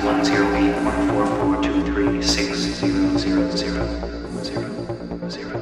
10B144236000. 0, 0, 0, 0, 0.